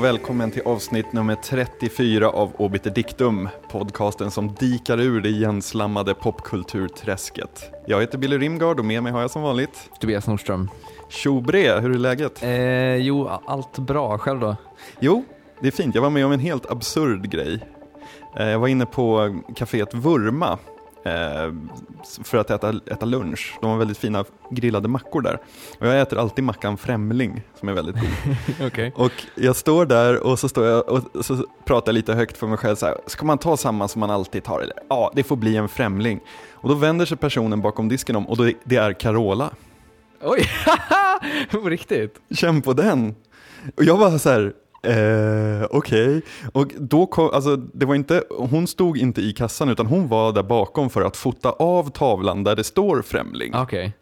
Och välkommen till avsnitt nummer 34 av Obiter Dictum, podcasten som dikar ur det igenslammade popkulturträsket. Jag heter Billy Rimgard och med mig har jag som vanligt Tobias Nordström. Tjobre, hur är läget? Eh, jo, allt bra. Själv då? Jo, det är fint. Jag var med om en helt absurd grej. Eh, jag var inne på kaféet Vurma för att äta, äta lunch. De har väldigt fina grillade mackor där. Och jag äter alltid mackan Främling som är väldigt god. okay. Och jag står där och så, står jag och så pratar jag lite högt för mig själv så här, ska man ta samma som man alltid tar? Eller? Ja, det får bli en Främling. Och då vänder sig personen bakom disken om och då, det är Carola. Oj, på riktigt? Känn på den. Och jag var så här, Eh, Okej, okay. och då kom, alltså, det var inte, hon stod inte i kassan utan hon var där bakom för att fota av tavlan där det står Främling. Okay.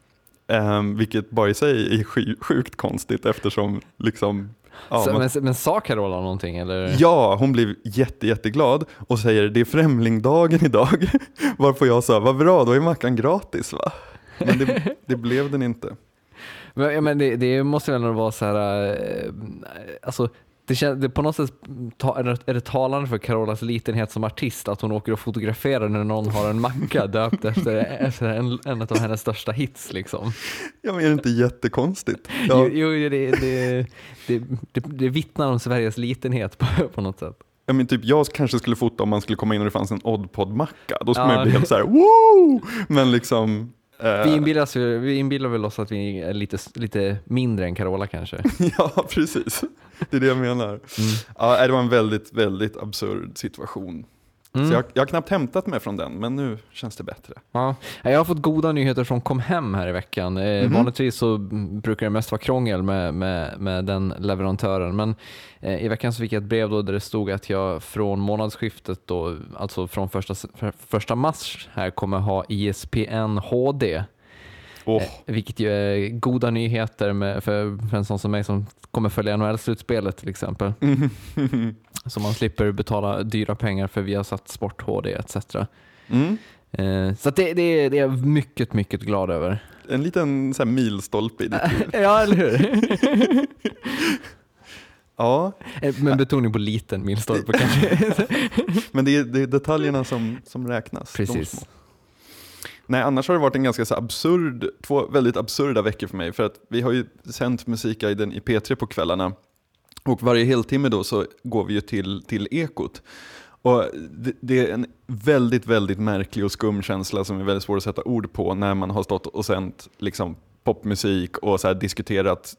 Eh, vilket bara i sig är sjukt konstigt eftersom liksom Ja, så, men, men, sa Carola någonting eller? Ja, hon blev jätte, jätteglad och säger det är Främlingdagen idag. Varpå jag sa, vad bra, då är mackan gratis va? Men det, det blev den inte. Men, ja, men det, det, måste väl ändå vara så här, eh, alltså det, känns, det på något sätt är det talande för Carolas litenhet som artist att hon åker och fotograferar när någon har en macka döpt efter, efter en, en av hennes största hits. Liksom. Ja, men är det inte jättekonstigt? Ja. Jo, jo det, det, det, det, vittnar om Sveriges litenhet på, på något sätt. Ja, men typ, jag kanske skulle fota om man skulle komma in och det fanns en Oddpod-macka. Då skulle ja. man bli helt så här, wow! Men liksom, vi inbillar, vi inbillar väl oss att vi är lite, lite mindre än Carola kanske? ja, precis. Det är det jag menar. Mm. Ja, det var en väldigt, väldigt absurd situation. Mm. Så jag, jag har knappt hämtat mig från den, men nu känns det bättre. Ja. Jag har fått goda nyheter från Comhem här i veckan. Mm -hmm. Vanligtvis så brukar det mest vara krångel med, med, med den leverantören, men eh, i veckan så fick jag ett brev där det stod att jag från månadsskiftet, då, alltså från första, första mars, här kommer ha ISPN HD. Oh. vilket ju är goda nyheter med, för, för en sån som mig som kommer följa NHL-slutspelet till exempel. Mm. Så man slipper betala dyra pengar för vi har satt Sport HD etc. Mm. Eh, så det, det, det, är jag mycket, mycket glad över. En liten så här, milstolpe i ditt liv. ja, eller hur? ja. Eh, med betoning på liten milstolpe kanske. Men det är, det är detaljerna som, som räknas. Precis. Nej, annars har det varit en ganska så absurd, två väldigt absurda veckor för mig. För att vi har ju sänt Musikguiden i P3 på kvällarna. Och varje heltimme då så går vi ju till, till Ekot. Och det, det, är en väldigt, väldigt märklig och skum känsla som är väldigt svår att sätta ord på när man har stått och sänt liksom, popmusik och så diskuterat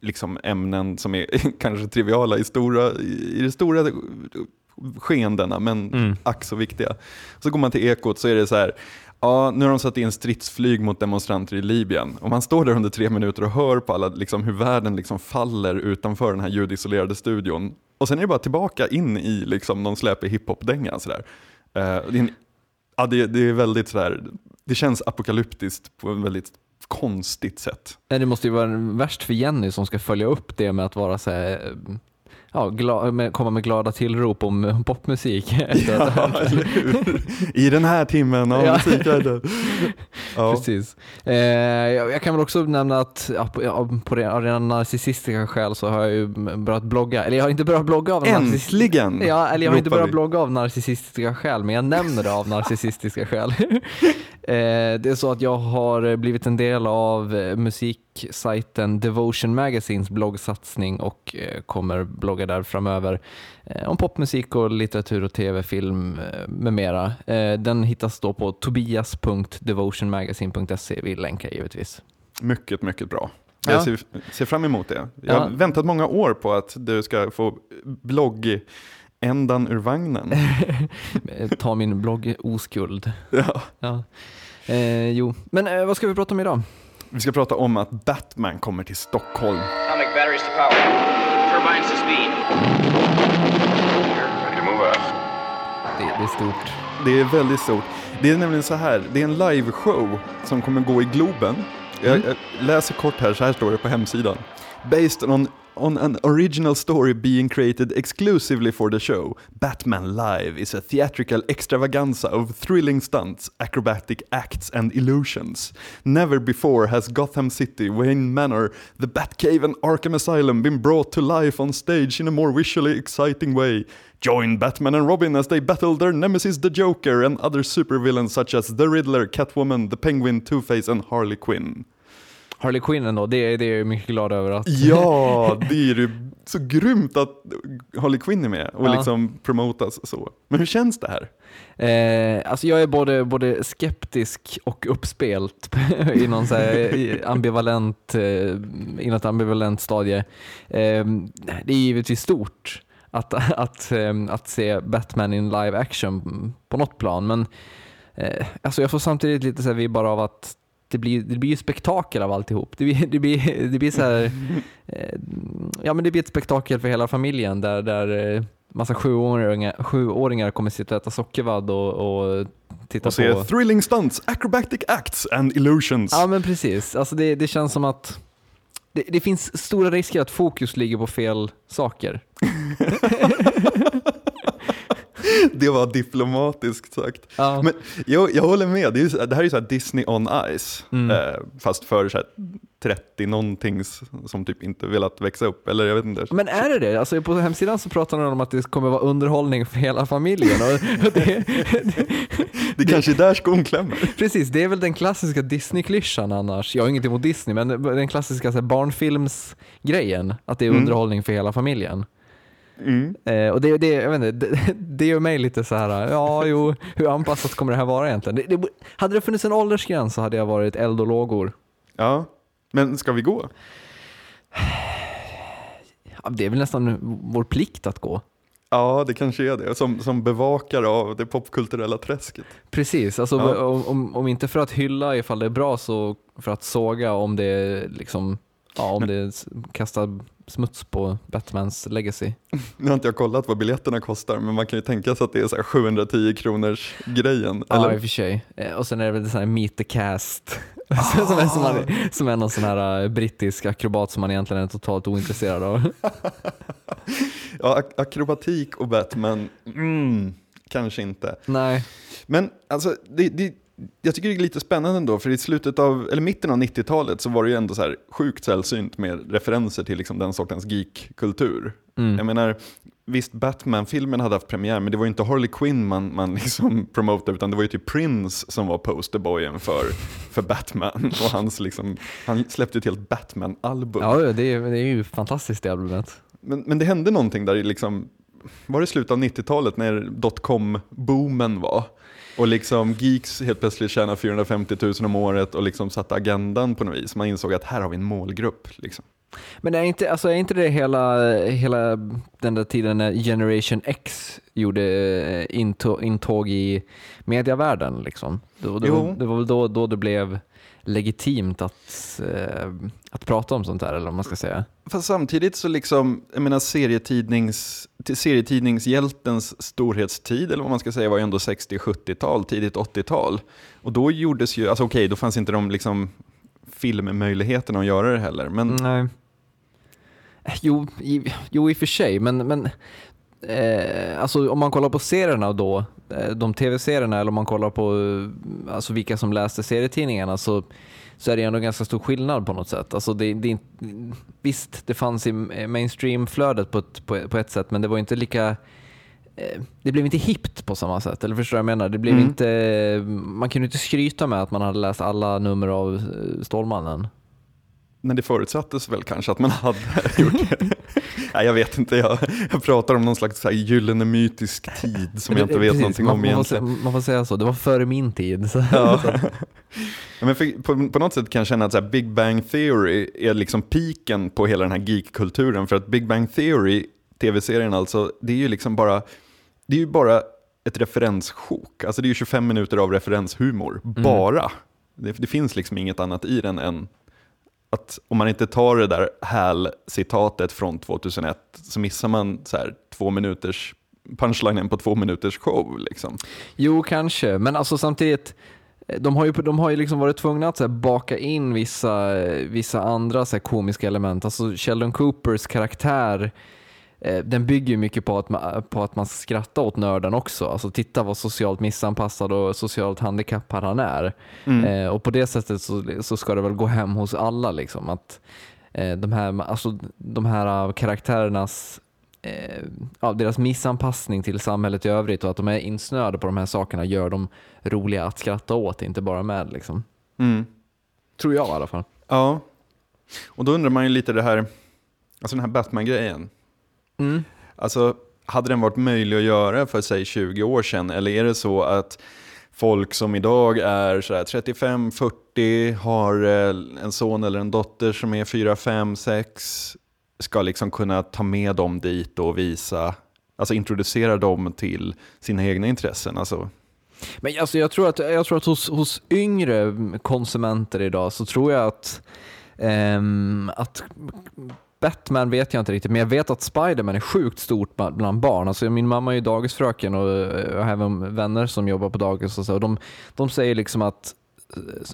liksom, ämnen som är kanske triviala i, stora, i de stora skeendena, men mm. ack så viktiga. Så går man till Ekot så är det så här, Ja, nu har de satt in stridsflyg mot demonstranter i Libyen. Och man står där under tre minuter och hör på alla, liksom, hur världen liksom faller utanför den här ljudisolerade studion. Och sen är det bara tillbaka in i liksom, någon släpig hiphop-dänga. Sådär. Uh, det, är ja, det, det, är väldigt sådär, det känns apokalyptiskt på ett väldigt konstigt sätt. Det måste ju vara värst för Jenny som ska följa upp det med att vara så här, eh, ja, glad, komma med glada tillrop om popmusik. Ja, I den här timmen av ja. musikvärlden. Ja. Precis. Eh, jag, jag, kan väl också nämna att ja, på, på rena narcissistiska skäl så har jag ju börjat blogga. Eller jag har inte börjat blogga av Äntligen! Ja, eller jag har inte börjat blogga av narcissistiska skäl, men jag nämner det av narcissistiska skäl. Eh, det är så att jag har blivit en del av eh, musiksajten Devotion Magazines bloggsatsning och eh, kommer blogga där framöver om popmusik och litteratur och tv, film med mera. Den hittas då på tobias.devotionmagazine.se. Vi länkar givetvis. Mycket, mycket bra. Jag ja. ser, ser, fram emot det. Jag har ja. väntat många år på att du ska få blogg ändan ur vagnen. Ta min blogg oskuld. Ja. ja. Eh, jo, men eh, vad ska vi prata om idag? Vi ska prata om att Batman kommer till Stockholm. Atomic batteries to power. Turbines to speed. Ready to move out. Det, det är stort. Det är väldigt stort. Det är nämligen så här, det är en liveshow som kommer gå i Globen. Jag, mm. jag läser kort här, så här står det på hemsidan. Based on on an original story being created exclusively for the show, Batman Live is a theatrical extravaganza of thrilling stunts, acrobatic acts, and illusions. Never before has Gotham City, Wayne Manor, the Batcave, and Arkham Asylum been brought to life on stage in a more visually exciting way. Join Batman and Robin as they battle their nemesis the Joker and other supervillains such as the Riddler, Catwoman, the Penguin, Two-Face, and Harley Quinn. Harley Quinn ändå, det, det är jag mycket glad över att Ja, det är ju så grymt att Harley Quinn är med och Ja. liksom promotas så. Men hur känns det här? Eh, alltså jag är både, både skeptisk och uppspelt i någon så ambivalent, eh, i något ambivalent stadie. Eh, det är givetvis stort att, att, eh, att se Batman in live action på något plan, men eh, alltså jag får samtidigt lite så här vibbar av att det blir, det blir ju spektakel av alltihop. Det blir, det blir, det blir så här, eh, ja men det blir ett spektakel för hela familjen där, där eh, massa sjuåringar, sjuåringar kommer sitta och äta sockervadd och, och titta Och se på. thrilling stunts, acrobatic acts and illusions. Ja men precis, alltså det, det känns som att det, det finns stora risker att fokus ligger på fel saker. Det var diplomatiskt sagt. Ja. Men jag, jag håller med, det, är, det här är ju så här Disney on Ice, Mm. eh, fast för så här 30 någontings som typ inte velat växa upp, eller jag vet inte. Men är det det? Alltså på hemsidan så pratar de om att det kommer vara underhållning för hela familjen. Och och det, Det kanske är där skon klämmer. precis, det är väl den klassiska Disney-klyschan annars. Jag har inget emot Disney, men den klassiska så här, barnfilmsgrejen, att det är Mm. underhållning för hela familjen. Mm. Eh, och det, det, jag vet inte, det, det gör mig lite så här, ja jo, hur anpassat kommer det här vara egentligen? Det, det, hade det funnits en åldersgräns så hade jag varit eld och lågor. Ja, men ska vi gå? Ja, det är väl nästan vår plikt att gå. Ja, det kanske är det. Som, som bevakare av det popkulturella träsket. Precis, alltså, Ja. om, om, om inte för att hylla ifall det är bra så för att såga om det liksom, ja, om Men- det kastar smuts på Batmans legacy. Nu har inte jag kollat vad biljetterna kostar, men man kan ju tänka sig att det är så här 710 kronors grejen. Ja, i Eller? och för sig. Eh, Och sen är det väl sån här meet the cast. som, är, som, man, som är någon sån här eh, brittisk akrobat som man egentligen är totalt ointresserad av. Ja, ak- akrobatik och Batman, mm, kanske inte. Nej. Men alltså, det, det, jag tycker det är lite spännande ändå, för i slutet av, eller mitten av 90-talet så var det ju ändå så här sjukt sällsynt med referenser till liksom den sortens geek-kultur. Mm. Jag menar, visst Batman-filmen hade haft premiär, men det var ju inte Harley Quinn man, man liksom promotade, utan det var ju typ Prince som var posterboyen för, för Batman. Och hans liksom, han släppte ett helt Batman-album. Ja, det är, det är ju fantastiskt det albumet. Men, men det hände någonting där i liksom, var det slutet av 90-talet när dotcom-boomen var? Och liksom geeks helt plötsligt tjänar 450 000 om året och liksom satte agendan på något vis. Man insåg att här har vi en målgrupp. Liksom. Men är inte, alltså är inte det hela, hela den där tiden när Generation X gjorde eh, intå, intåg i mediavärlden? Liksom? Det, det, Jo. det var väl då, då det blev legitimt att, eh, att prata om sånt här, eller vad man ska säga. Fast samtidigt så liksom, jag menar serietidnings, serietidningshjältens storhetstid, eller vad man ska säga, var ju ändå 60-70-tal, tidigt 80-tal. Och då gjordes ju, alltså okej, då fanns inte de liksom filmmöjligheterna att göra det heller. Men Nej. Eh, Jo, i, jo, i och för sig, men, men eh, alltså, om man kollar på serierna då, eh, de tv-serierna, eller om man kollar på eh, alltså, vilka som läste serietidningarna, så, så är det ändå ganska stor skillnad på något sätt. Alltså, det, det, visst, det fanns i mainstream-flödet på ett, på, på ett sätt, men det var inte lika eh, det blev inte hippt på samma sätt, eller förstår du vad jag menar? Det blev Mm. inte, man kunde inte skryta med att man hade läst alla nummer av eh, Stålmannen. Men det förutsattes väl kanske att man hade gjort det. Nej, jag vet inte, jag, jag pratar om någon slags så här gyllene mytisk tid som jag inte vet Precis, någonting man, om man får, egentligen. man får säga så, det var före min tid. Så. Ja. Men för, på, på något sätt kan jag känna att så här, Big Bang Theory är liksom piken på hela den här geekkulturen. För att Big Bang Theory, tv-serien alltså, det är ju liksom bara, det är ju bara ett referenssjok. Alltså det är ju 25 minuter av referenshumor, bara. Det, det finns liksom inget annat i den än att om man inte tar det där HAL-citatet från 2001 så missar man så här två minuters punchlinen på två minuters show. Liksom. Jo, kanske, men alltså samtidigt, de har ju, de har ju liksom varit tvungna att så här, baka in vissa, vissa andra så här, komiska element. Alltså Sheldon Coopers karaktär eh, den bygger ju mycket på att, man, på att man skrattar åt nörden också. Alltså titta vad socialt missanpassad och socialt handikappad han är. Mm. Eh, och på det sättet så, så ska det väl gå hem hos alla. Liksom, att eh, de, här, alltså, de här karaktärernas eh, ja, deras missanpassning till samhället i övrigt och att de är insnöade på de här sakerna gör dem roliga att skratta åt, inte bara med. Liksom. Mm. Tror jag i alla fall. Ja, och då undrar man ju lite det här, alltså den här Batman-grejen. Mm. Alltså, hade den varit möjlig att göra för säg 20 år sedan? Eller är det så att folk som idag är 35-40, har eh, en son eller en dotter som är 4, 5, 6, ska liksom kunna ta med dem dit och visa, alltså introducera dem till sina egna intressen? Alltså, Men alltså jag tror att, jag tror att hos, hos yngre konsumenter idag så tror jag att, ehm, att Batman vet jag inte riktigt, men jag vet att Spiderman är sjukt stort bland barn. Alltså min mamma är ju dagisfröken och eh, jag har även vänner som jobbar på dagis och så. Och de, de säger liksom att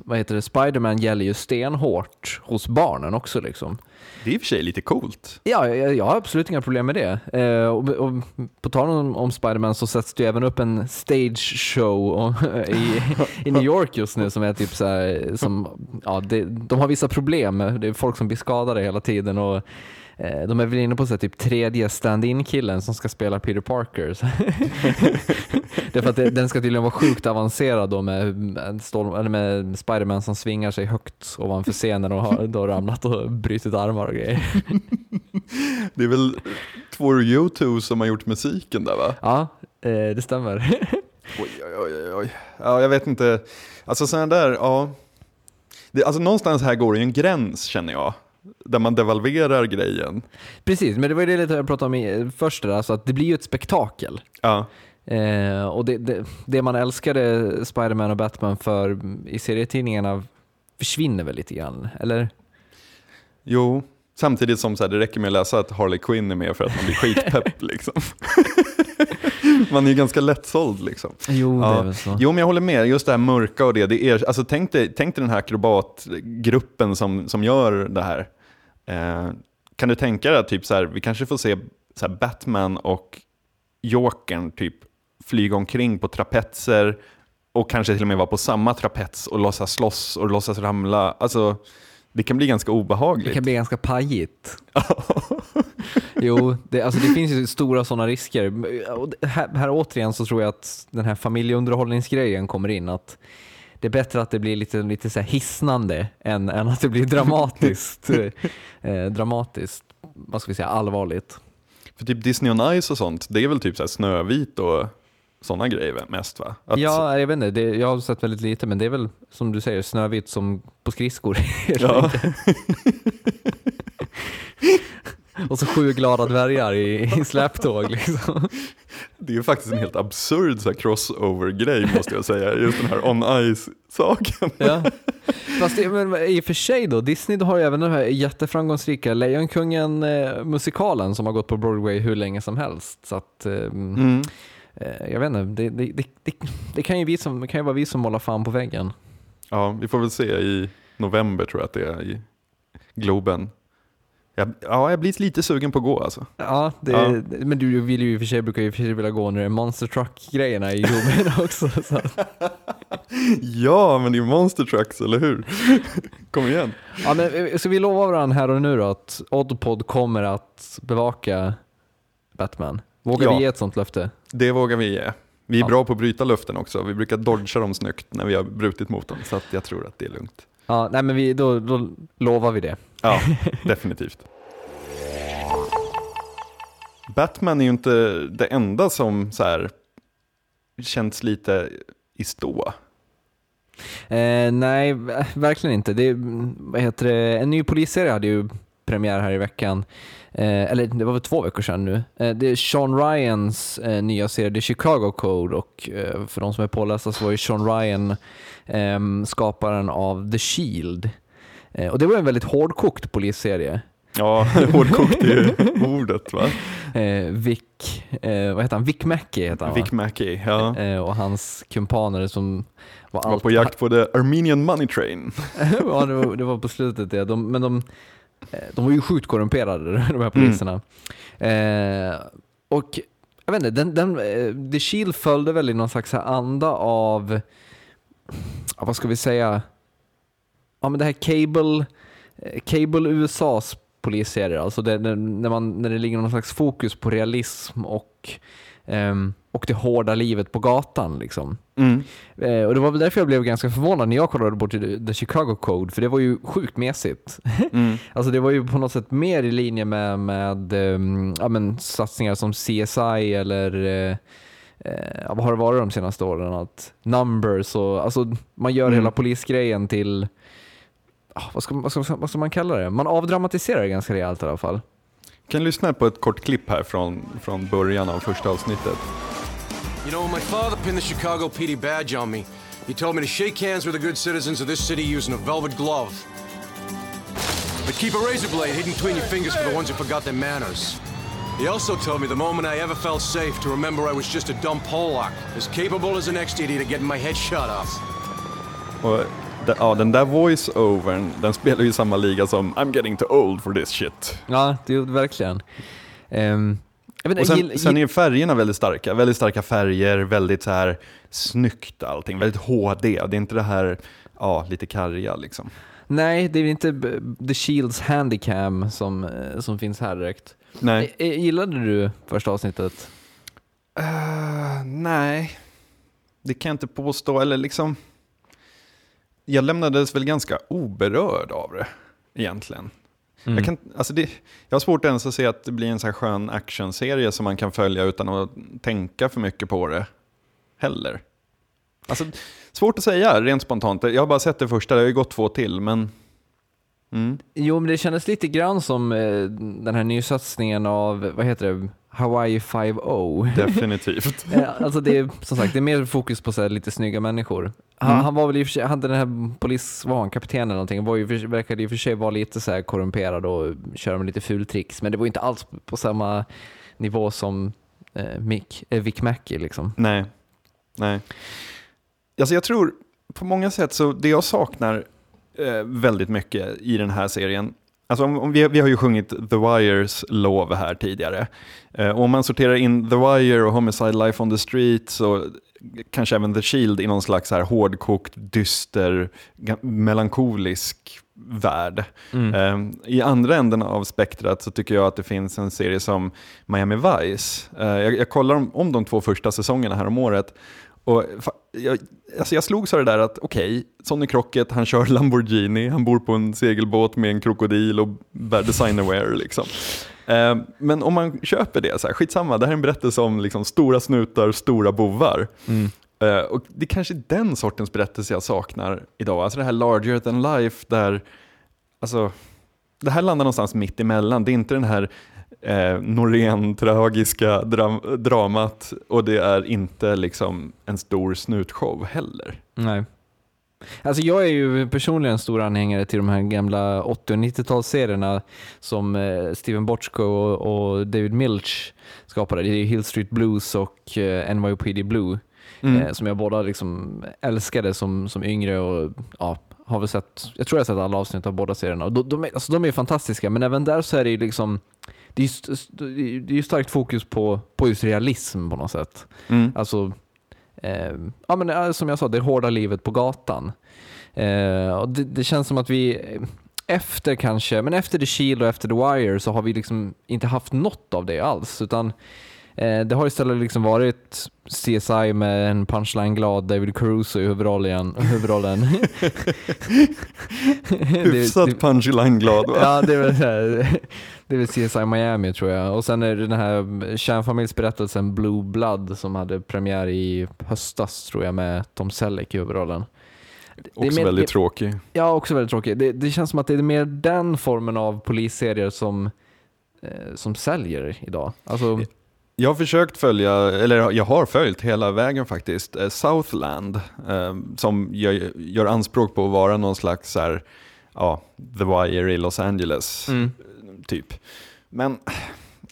vad heter det, Spiderman gäller ju stenhårt hos barnen också. Liksom. det är i och för sig lite coolt. Ja, jag, jag har absolut inga problem med det. Eh, och, och på tal om, om Spiderman så sätts det ju även upp en stage show om, i, i New York just nu som är typ så här, som, ja, det, de har vissa problem. Det är folk som blir skadade hela tiden och de är väl inne på så här, typ tredje stand-in killen som ska spela Peter Parker. Så- det är för att det, den ska tydligen vara sjukt avancerad då med, storm, med Spiderman som svingar sig högt ovanför scenen och har då ramlat och brutit armar och grejer. Det är väl två U2 som har gjort musiken där va? Ja, eh, det stämmer. Oj, oj, oj, oj. Ja, jag vet inte. Alltså sådana där, ja. Det, alltså någonstans här går det ju en gräns känner jag. Där man devalverar grejen. Precis, men det var ju det lite jag pratade om i, först, där, alltså att det blir ju ett spektakel. Ja, Eh, och det, det, det man älskade Spiderman och Batman för i serietidningarna försvinner väl lite grann, eller? jo. Samtidigt som så här, det räcker med att läsa att Harley Quinn är med för att man blir skitpepp liksom. Man är ju ganska lättsåld liksom. Jo, Ja. det är väl så. Jo, men jag håller med. Just det här mörka och det. det är, alltså, tänk, dig, tänk dig den här akrobatgruppen som, som gör det här. Eh, kan du tänka dig att typ så här, vi kanske får se så här, Batman och Jokern typ flyga omkring på trapetser och kanske till och med vara på samma trapets och låtsas slåss och låtsas ramla. Alltså, det kan bli ganska Det obehagligt. kan bli ganska pajigt. jo, det, alltså det finns ju stora sådana risker. Här, här återigen så tror jag att den här familjeunderhållningsgrejen kommer in. att det är bättre att det blir lite, lite så hisnande än, än att det blir dramatiskt, eh, dramatiskt vad ska vi säga, allvarligt. För typ Disney on Ice och sånt, det är väl typ så Snövit och sådana grejer mest va? Att, Ja, jag vet inte, det, jag har sett väldigt lite men det är väl som du säger Snövit som på skridskor. Ja. Och så sju glada dvärgar i, i släptåg. Liksom. Det är ju faktiskt en helt absurd så crossover-grej måste jag säga, just den här on ice-saken. Ja. Fast det, men i och för sig då, Disney har ju även den här jätteframgångsrika Lejonkungen-musikalen som har gått på Broadway hur länge som helst. Så att, ehm, Mm. eh, jag vet inte, det, det, det, kan ju vi som, kan ju vara vi som målar fan på väggen. Ja, vi får väl se i november tror jag att det är i Globen. Jag, ja, jag blir lite sugen på att gå alltså. Ja, det, Ja. men du vill ju i och för sig, brukar ju för sig vilja gå när det är Monster Truck-grejerna i Globen också. Ja, men det är ju Monster Trucks, eller hur? Kom igen. Ja, men, eh, så vi lovar varandra här och nu då att Oddpod kommer att bevaka Batman. Vågar Ja. vi ge ett sånt löfte? Det vågar vi ge. Vi är Ja. bra på att bryta luften också. Vi brukar dodga dem snyggt när vi har brutit mot dem. Så att jag tror att det är lugnt. Ja, nej men vi, då, då lovar vi det. Ja, definitivt. Batman är ju inte det enda som så här känns lite i stå. Eh, nej, verkligen inte. Det, vad heter det? En ny polisserie hade ju premiär här i veckan. Eh, eller det var väl två veckor sedan nu. Eh, det är Sean Ryans eh, nya serie, The Chicago Code och eh, för de som är pålästa så var ju Sean Ryan ehm, skaparen av The Shield. Eh, och det var en väldigt hårdkokt polisserie. Ja, hårdkokt är ju ordet va? eh, Vic, eh, vad heter han? Vic Mackey heter han Vic Mackey, ja. va? Eh, och hans kumpaner som var, Var allt, på jakt på the Armenian Money Train. ja, det var, det var på slutet det. De, men de, eh, de var ju sjukt korrumperade de här poliserna. Eh, och jag vet inte, den, den, The Shield följde väl i någon slags anda av, vad ska vi säga, ja men det här Cable, eh, Cable USAs polisserier, alltså det, när, man, när det ligger någon slags fokus på realism och, ehm, och det hårda livet på gatan. Liksom. Mm. Eh, och Det var väl därför jag blev ganska förvånad när jag kollade bort till The Chicago Code, för det var ju sjukt mesigt. Mm. Alltså det var ju på något sätt mer i linje med, med ehm, ja, men satsningar som CSI eller eh, ja, vad har det varit de senaste åren? Att numbers och alltså man gör Mm. hela polisgrejen till, vad, ska, vad, ska, vad ska man kalla det? Man avdramatiserar det ganska rejält i alla fall. Kan lyssna på ett kort klipp här från, från början av första avsnittet. You know, my father pinned the Chicago PD badge on me, he told me to shake hands with the good citizens of this city using a velvet glove. But keep a razor blade hidden between your fingers for the ones who forgot their manners. He also told me the moment I ever felt safe to remember I was just a dumb Pollock, as capable as next idiot of getting my head shot off. Och ja, den där voice-overn, den spelar ju i samma liga som I'm getting too old for this shit. Ja, det gjorde verkligen. Ehm, jag vet, Och sen, gill- sen är färgerna väldigt starka, väldigt starka färger, väldigt så här snyggt allting, väldigt HD. Det är inte det här, ja, lite karga liksom. Nej, det är inte The Shields Handycam som, eh, som finns här direkt. Nej. Eh, Gillade du första avsnittet? Eh, nej, det kan jag inte påstå. Eller liksom, jag lämnades väl ganska oberörd av det egentligen. Mm. Jag, kan, alltså det, jag har svårt ens att se att det blir en så här skön actionserie som man kan följa utan att tänka för mycket på det heller. Alltså, svårt att säga rent spontant. Jag har bara sett det första, det har ju gått två till, men... Mm. Jo, men det kändes lite grann som eh, den här nysatsningen av, vad heter det, Hawaii 5-0. Definitivt. Eh, alltså det är som sagt det är mer fokus på så lite snygga människor. Han, Mm. han var väl i och för sig, hade den här polis, var han kapten eller någonting, var ju, för- verkade i och för sig vara lite så här korrumperad och köra med lite fultricks, men det var inte alls på samma nivå som eh, Mick, eh, Vic Mackey liksom. Nej. Nej. Alltså jag tror på många sätt så det jag saknar eh, väldigt mycket i den här serien, alltså om, om vi, vi har ju sjungit The Wires lov här tidigare. Eh, och om man sorterar in The Wire och Homicide Life on the Street så kanske även The Shield i någon slags här hårdkokt, dyster, melankolisk värld. Eh, I andra änden av spektrat så tycker jag att det finns en serie som Miami Vice. Eh, jag, jag kollar om, om de två första säsongerna här om året. Och jag, alltså jag slog så det där att okej, Sonny Crockett, han kör Lamborghini, han bor på en segelbåt med en krokodil och bär designerwear. Liksom. Eh, men om man köper det, så här, skitsamma, det här är en berättelse om liksom, stora snutar, stora bovar. Eh, och det är kanske den sortens berättelse jag saknar idag, alltså det här larger than life där, alltså, det här landar någonstans mitt emellan. Det är inte den här eh, Norén-tragiska dram dramat och det är inte liksom en stor snutshow heller. Nej. Alltså jag är ju personligen en stor anhängare till de här gamla 80 och 90-talsserierna som eh, Steven Bochco och, David Milch skapade. Det är Hill Street Blues och eh, NYPD Blue Mm. eh, som jag båda liksom älskade som, som yngre och ja, har väl sett, jag tror jag har sett alla avsnitt av båda serierna. De, de, är, alltså de är fantastiska men även där så är det ju liksom det är ju st- st- det är ju starkt fokus på, på just realism på något sätt. Mm. Alltså, eh, ja, men, eh, som jag sa, det hårda livet på gatan. Eh, och det, det känns som att vi efter kanske, men efter The Shield och efter The Wire så har vi liksom inte haft något av det alls. Utan eh, det har istället liksom varit CSI med en punchline-glad David Caruso i huvudrollen. huvudrollen. Hyfsat punchline-glad va? Ja, det är väl, det är väl CSI Miami tror jag. Och sen är det den här kärnfamiljsberättelsen Blue Blood som hade premiär i höstas tror jag med Tom Selleck i huvudrollen. Också mer- väldigt det- tråkig. Ja, också väldigt tråkigt. Det, det känns som att det är mer den formen av polisserier som, eh, som säljer idag. Alltså, Jag har försökt följa, eller jag har följt hela vägen faktiskt, eh, Southland, eh, som gör, gör anspråk på att vara någon slags så här, ja, The Wire i Los Angeles, Mm. Typ. Men,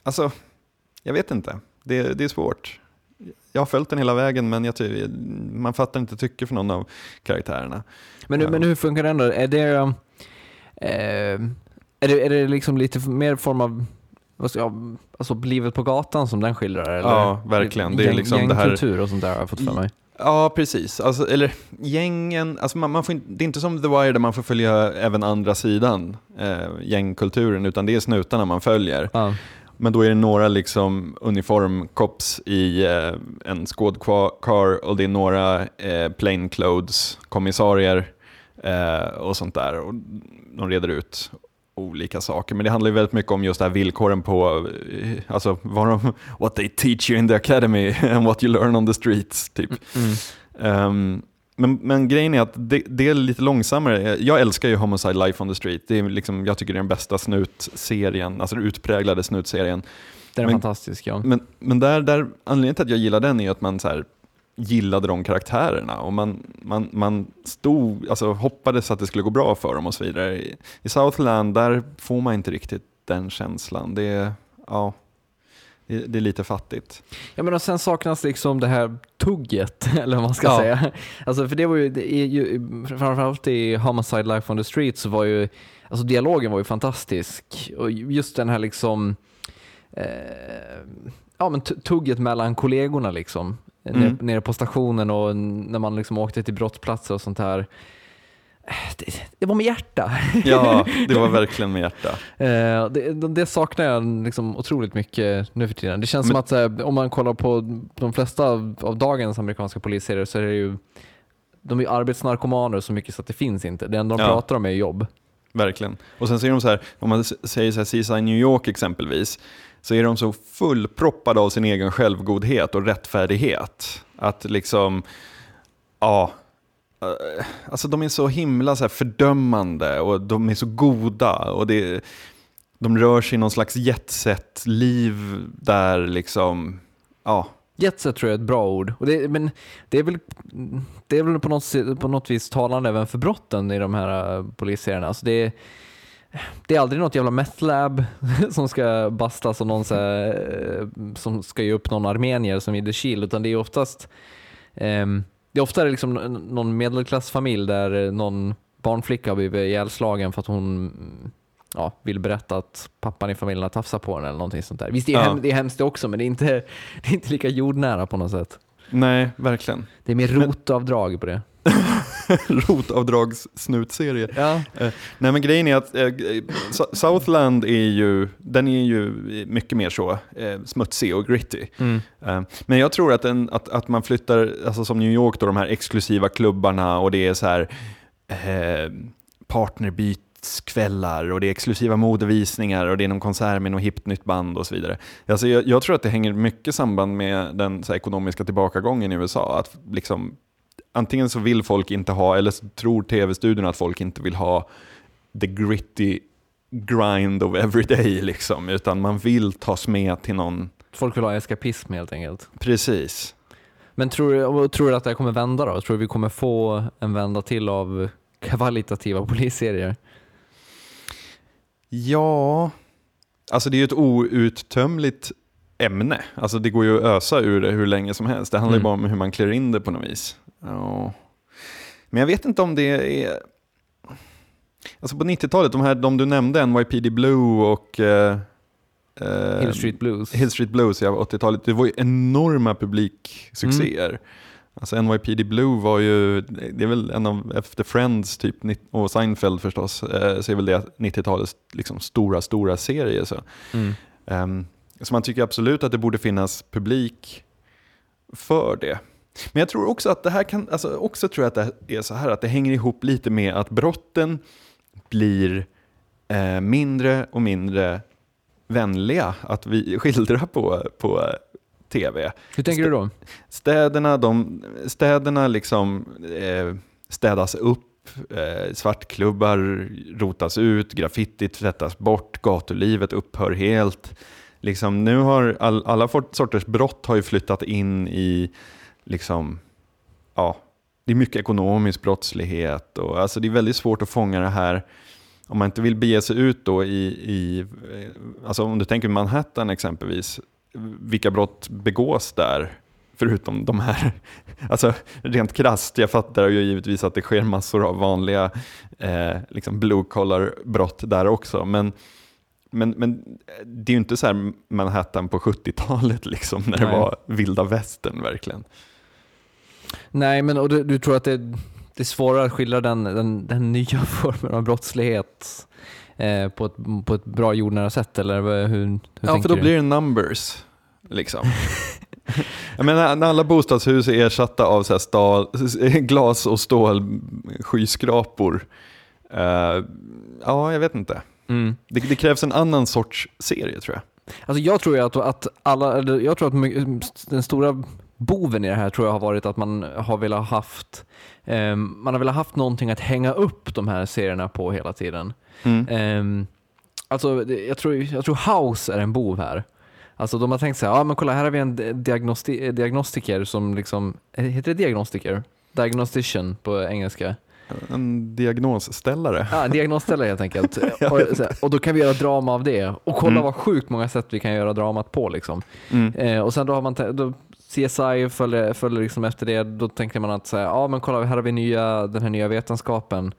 alltså, jag vet inte, det, det är svårt. Jag har följt den hela vägen men jag ty- man fattar inte tycke för någon av karaktärerna. Men, Ja. men hur funkar den då? Är det, eh, är det, är det liksom lite mer form av jag, alltså livet på gatan som den skildrar? Eller? Ja, verkligen. Det är liksom det här- och sånt där har jag fått för mig. Ja, precis. Alltså, eller gängen, alltså man, man får inte, det är inte som The Wire där man får följa även andra sidan, eh, gängkulturen, utan det är snutarna man följer. Ja. Men då är det några liksom uniformcops i eh, en skådkar och det är några eh, plainclothes kommissarier eh, och sånt där. Och de reder ut olika saker. Men det handlar ju väldigt mycket om just det här villkoren på, eh, alltså vad de, what they teach you in the academy and what you learn on the streets. Typ. Mm. Ehm, men, men grejen är att det, det är lite långsammare. Jag älskar ju Homicide Life on the Street. Det är liksom, jag tycker det är den bästa snutserien, alltså den utpräglade snutserien. Den är Men- fantastisk ja. Men, men där, där, anledningen till att jag gillar den är att man så här, gillade de karaktärerna och man, man, man stod, alltså hoppades att det skulle gå bra för dem och så vidare. I, i Southland där får man inte riktigt den känslan. Det ja, det, det är lite fattigt. Ja men och sen saknas liksom det här tugget, eller vad man ska Ja. säga. Alltså för det var ju, det är ju, framförallt i Homicide Life on the Street så var ju, alltså dialogen var ju fantastisk. Och just den här liksom, eh, ja men tu- tugget mellan kollegorna liksom. Mm. Nere, på stationen och när man liksom åkte till brottsplatser och sånt här. Eh, Det, det var med hjärta. Ja, det var verkligen med hjärta. Eh, det, det saknar jag liksom otroligt mycket nu för tiden. Det känns Men- som att eh, om man kollar på de flesta av, dagens amerikanska polisserier så är det ju de är arbetsnarkomaner så mycket så att det finns inte. Det enda de Ja. pratar om är jobb. Verkligen. Och sen ser de så här, om man säger så här CSI New York exempelvis, så är de så fullproppade av sin egen självgodhet och rättfärdighet. Att liksom, ja, eh, alltså de är så himla så här fördömande och de är så goda. Och det, de rör sig i någon slags jetset-liv där liksom, ja, Jetset tror jag är ett bra ord. Och det, men det är väl, det är väl på, något, på något vis talande även för brotten i de här eh, polisserierna. Alltså det, är- det är aldrig något jävla meth lab som ska bastas och någon här, eh, som ska ge upp någon armenier som i The Shield, utan det är oftast ehm, det är ofta liksom någon medelklassfamilj där någon barnflicka har blivit ihjälslagen för att hon ja, vill berätta att pappan i familjen har tafsat på henne eller någonting sånt där. Visst, det är, Ja. hem, det är hemskt det också, men det är, inte, det är inte lika jordnära på något sätt. nej, verkligen. Det är mer rotavdrag på det. Rotavdragssnutserie. Ja. Eh, nej men grejen är att eh, S- Southland är ju, den är ju mycket mer så eh, smutsig och gritty. Eh, men jag tror att, den, att, att man flyttar, alltså som New York då, de här exklusiva klubbarna och det är så här eh, partnerbytskvällar och det är exklusiva modevisningar och det är någon konsert med något hippt nytt band och så vidare. Alltså jag, jag tror att det hänger mycket samband med den här, ekonomiska tillbakagången i USA. Att liksom, antingen så vill folk inte ha, eller så tror tv-studion att folk inte vill ha the gritty grind of everyday liksom, utan man vill tas med till någon, Folk vill ha eskapism helt enkelt. precis. Men tror du, och tror du att det här kommer vända då? Tror du vi kommer få en vända till av kvalitativa polisserier? Ja, alltså det är ju ett outtömligt ämne. Alltså det går ju att ösa ur det hur länge som helst. Det handlar ju Mm. bara om hur man klär in det på något vis. Ja. Men jag vet inte om det är... Alltså på 90-talet, de här de du nämnde, NYPD Blue och... eh, eh, Hill Street Blues. Hill Street Blues, ja, 80-talet. Det var ju enorma publiksuccéer. Alltså NYPD Blue var ju, det är väl en av, efter Friends typ, och Seinfeld förstås, eh, så är väl det 90-talets liksom stora, stora serie. Så. Mm. Ehm, så man tycker absolut att det borde finnas publik för det. Men jag tror också att det här kan, alltså också tror jag att det är så här att det hänger ihop lite med att brotten blir eh, mindre och mindre vänliga att vi skildrar på, på tv. Hur tänker du då? Städerna, de, städerna liksom eh, städas upp, eh, svartklubbar rotas ut, graffiti tvättas bort, gatulivet upphör helt. Liksom, nu har all, alla sorters brott har ju flyttat in i, liksom, ja, det är mycket ekonomisk brottslighet och alltså det är väldigt svårt att fånga det här om man inte vill bege sig ut då i, i alltså om du tänker Manhattan exempelvis, vilka brott begås där. Förutom de här, alltså rent krasst, jag fattar ju givetvis att det sker massor av vanliga eh, liksom blue collar brott där också. Men, men, men det är ju inte så här Manhattan på 70-talet liksom, när det Nej. var vilda västern verkligen. Nej, men och du, du tror att det, det är svårare att skildra den, den, den nya formen av brottslighet eh, på, ett, på ett bra jordnära sätt? Eller hur, hur Ja, för då du? blir det numbers. Liksom. Jag menar, när alla bostadshus är ersatta av så stal, glas och stål skyskrapor. eh, ja, jag vet inte. Mm. Det, det krävs en annan sorts serie tror jag. Alltså jag tror att, att alla, jag tror att den stora boven i det här tror jag har varit att man har velat haft, eh, man har velat haft någonting att hänga upp de här serierna på hela tiden. Mm. Eh, alltså jag tror, jag tror House är en bov här. Alltså de har tänkt sig, ja men kolla här har vi en diagnosti- diagnostiker som liksom, heter det diagnostiker? Diagnostician på engelska. En diagnosställare. Ja, en diagnosställare helt enkelt. och, och då kan vi göra drama av det. Och kolla Mm. vad sjukt många sätt vi kan göra dramat på. Liksom. Mm. Eh, och sen då har man då CSI följer, följer liksom efter det. Då tänker man att så här, ja men kolla här har vi nya, den här nya vetenskapen.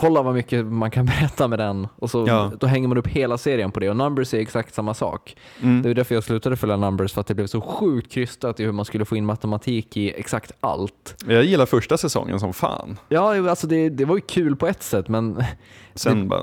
Kolla vad mycket man kan berätta med den. Och så, Ja. då hänger man upp hela serien på det. Och Numbers är exakt samma sak. Mm. Det är därför jag slutade följa Numbers, för att det blev så sjukt krystat i hur man skulle få in matematik i exakt allt. Jag gillar första säsongen som fan. Ja, alltså det, det var ju kul på ett sätt, men Sen bara...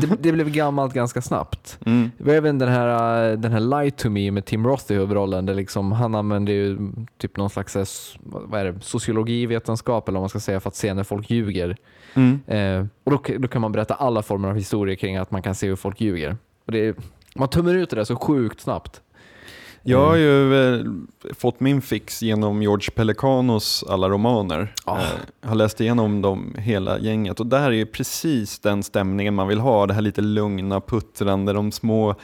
det, det blev gammalt ganska snabbt. Mm. Vi har även den här, äh, den här Lie to Me med Tim Roth i huvudrollen. Där liksom, han använder ju typ någon slags äh, s- vad är det, sociologivetenskap eller vad man ska säga för att se när folk ljuger. Mm. Eh, och då, då kan man berätta alla former av historier kring att man kan se hur folk ljuger. Är, man tummar ut det där så sjukt snabbt. Jag har ju eh, fått min fix genom George Pelicanos alla romaner. Ah. Eh, har läst igenom dem hela gänget och där är ju precis den stämningen man vill ha. Det här lite lugna, puttrande, de små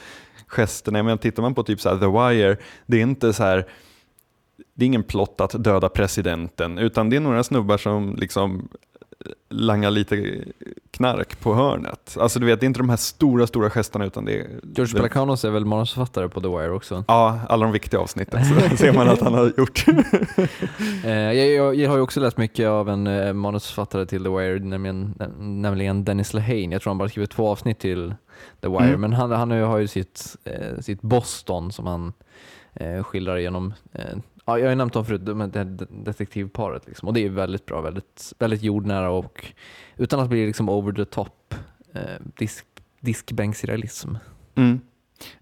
gesterna. Men tittar man på typ så här The Wire, det är inte så här det är ingen plott att döda presidenten, utan det är några snubbar som liksom langar lite knark på hörnet. Alltså du vet, det är inte de här stora, stora gesterna utan det är... George det, Pelecanos är väl manusförfattare på The Wire också. Ja, alla de viktiga avsnitten så ser man att han har gjort. Eh, jag, jag, jag har ju också läst mycket av en eh, manusförfattare till The Wire, nämligen, nämligen Dennis Lehane. Jag tror han bara skrivit två avsnitt till The Wire, Mm. men han, han har ju sitt, eh, sitt Boston som han skildrar genom Ja, jag har ju nämnt dem förut, de- det här detektivparet. Liksom. Och det är väldigt bra, väldigt, väldigt jordnära och utan att bli liksom over the top eh, disk, diskbänksrealism. Mm.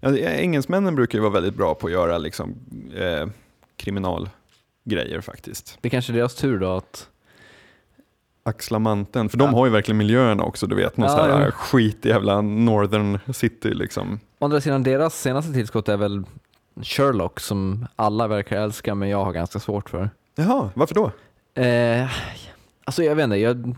Ja, engelsmännen brukar ju vara väldigt bra på att göra liksom, eh, kriminalgrejer faktiskt. Det är kanske är deras tur då att Axla manteln, för de Ja. har ju verkligen miljöerna också, du vet, någon Ja, här ja. skit jävla Northern City liksom. Å andra sidan, deras senaste tillskott är väl Sherlock som alla verkar älska men jag har ganska svårt för. Jaha, varför då? Eh, alltså jag vet inte, jag, jag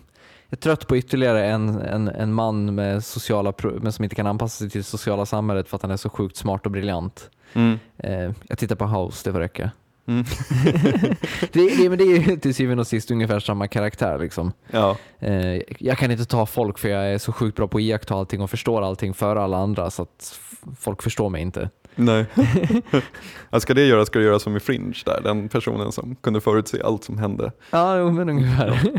är trött på ytterligare en, en, en man med sociala men som inte kan anpassa sig till det sociala samhället för att han är så sjukt smart och briljant. Mm. Eh, jag tittar på House, det får räcka. Mm. det, det, men det är ju till syvende och sist ungefär samma karaktär. Liksom. Ja. Eh, jag kan inte ta folk för jag är så sjukt bra på att iaktta allting och förstår allting för alla andra så att folk förstår mig inte. Nej. ja, ska det göras ska det göras som i Fringe där, den personen som kunde förutse allt som hände. Ja, jo, men ungefär.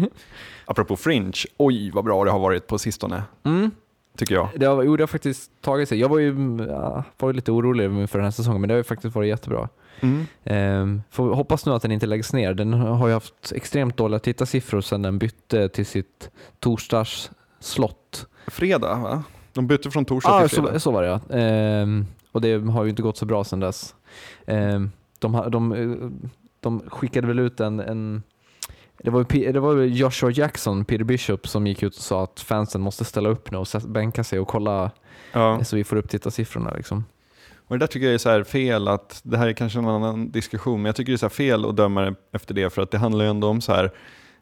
Apropå Fringe, oj vad bra det har varit på sistone, Mm. tycker jag. Det har, jo, det har faktiskt tagit sig. Jag var ju ja, var lite orolig för den här säsongen, men det har ju faktiskt varit jättebra. Mm. Ehm, får hoppas nu att den inte läggs ner. Den har ju haft extremt dåliga tittarsiffror sedan den bytte till sitt torsdagsslott. Fredag va? De bytte från torsdag Ah, till fredag. så, så var det ja. Ehm, och det har ju inte gått så bra sedan dess. Ehm, de, de, eh, de skickade väl ut en, en det var, det var Joshua Jackson, Peter Bishop, som gick ut och sa att fansen måste ställa upp nu och bänka sig och kolla Ja. så vi får upp tittarsiffrorna. Liksom. Och det där tycker jag är så här fel, att det här är kanske en annan diskussion, men jag tycker det är så fel att döma efter det, för att det handlar ju ändå om så här,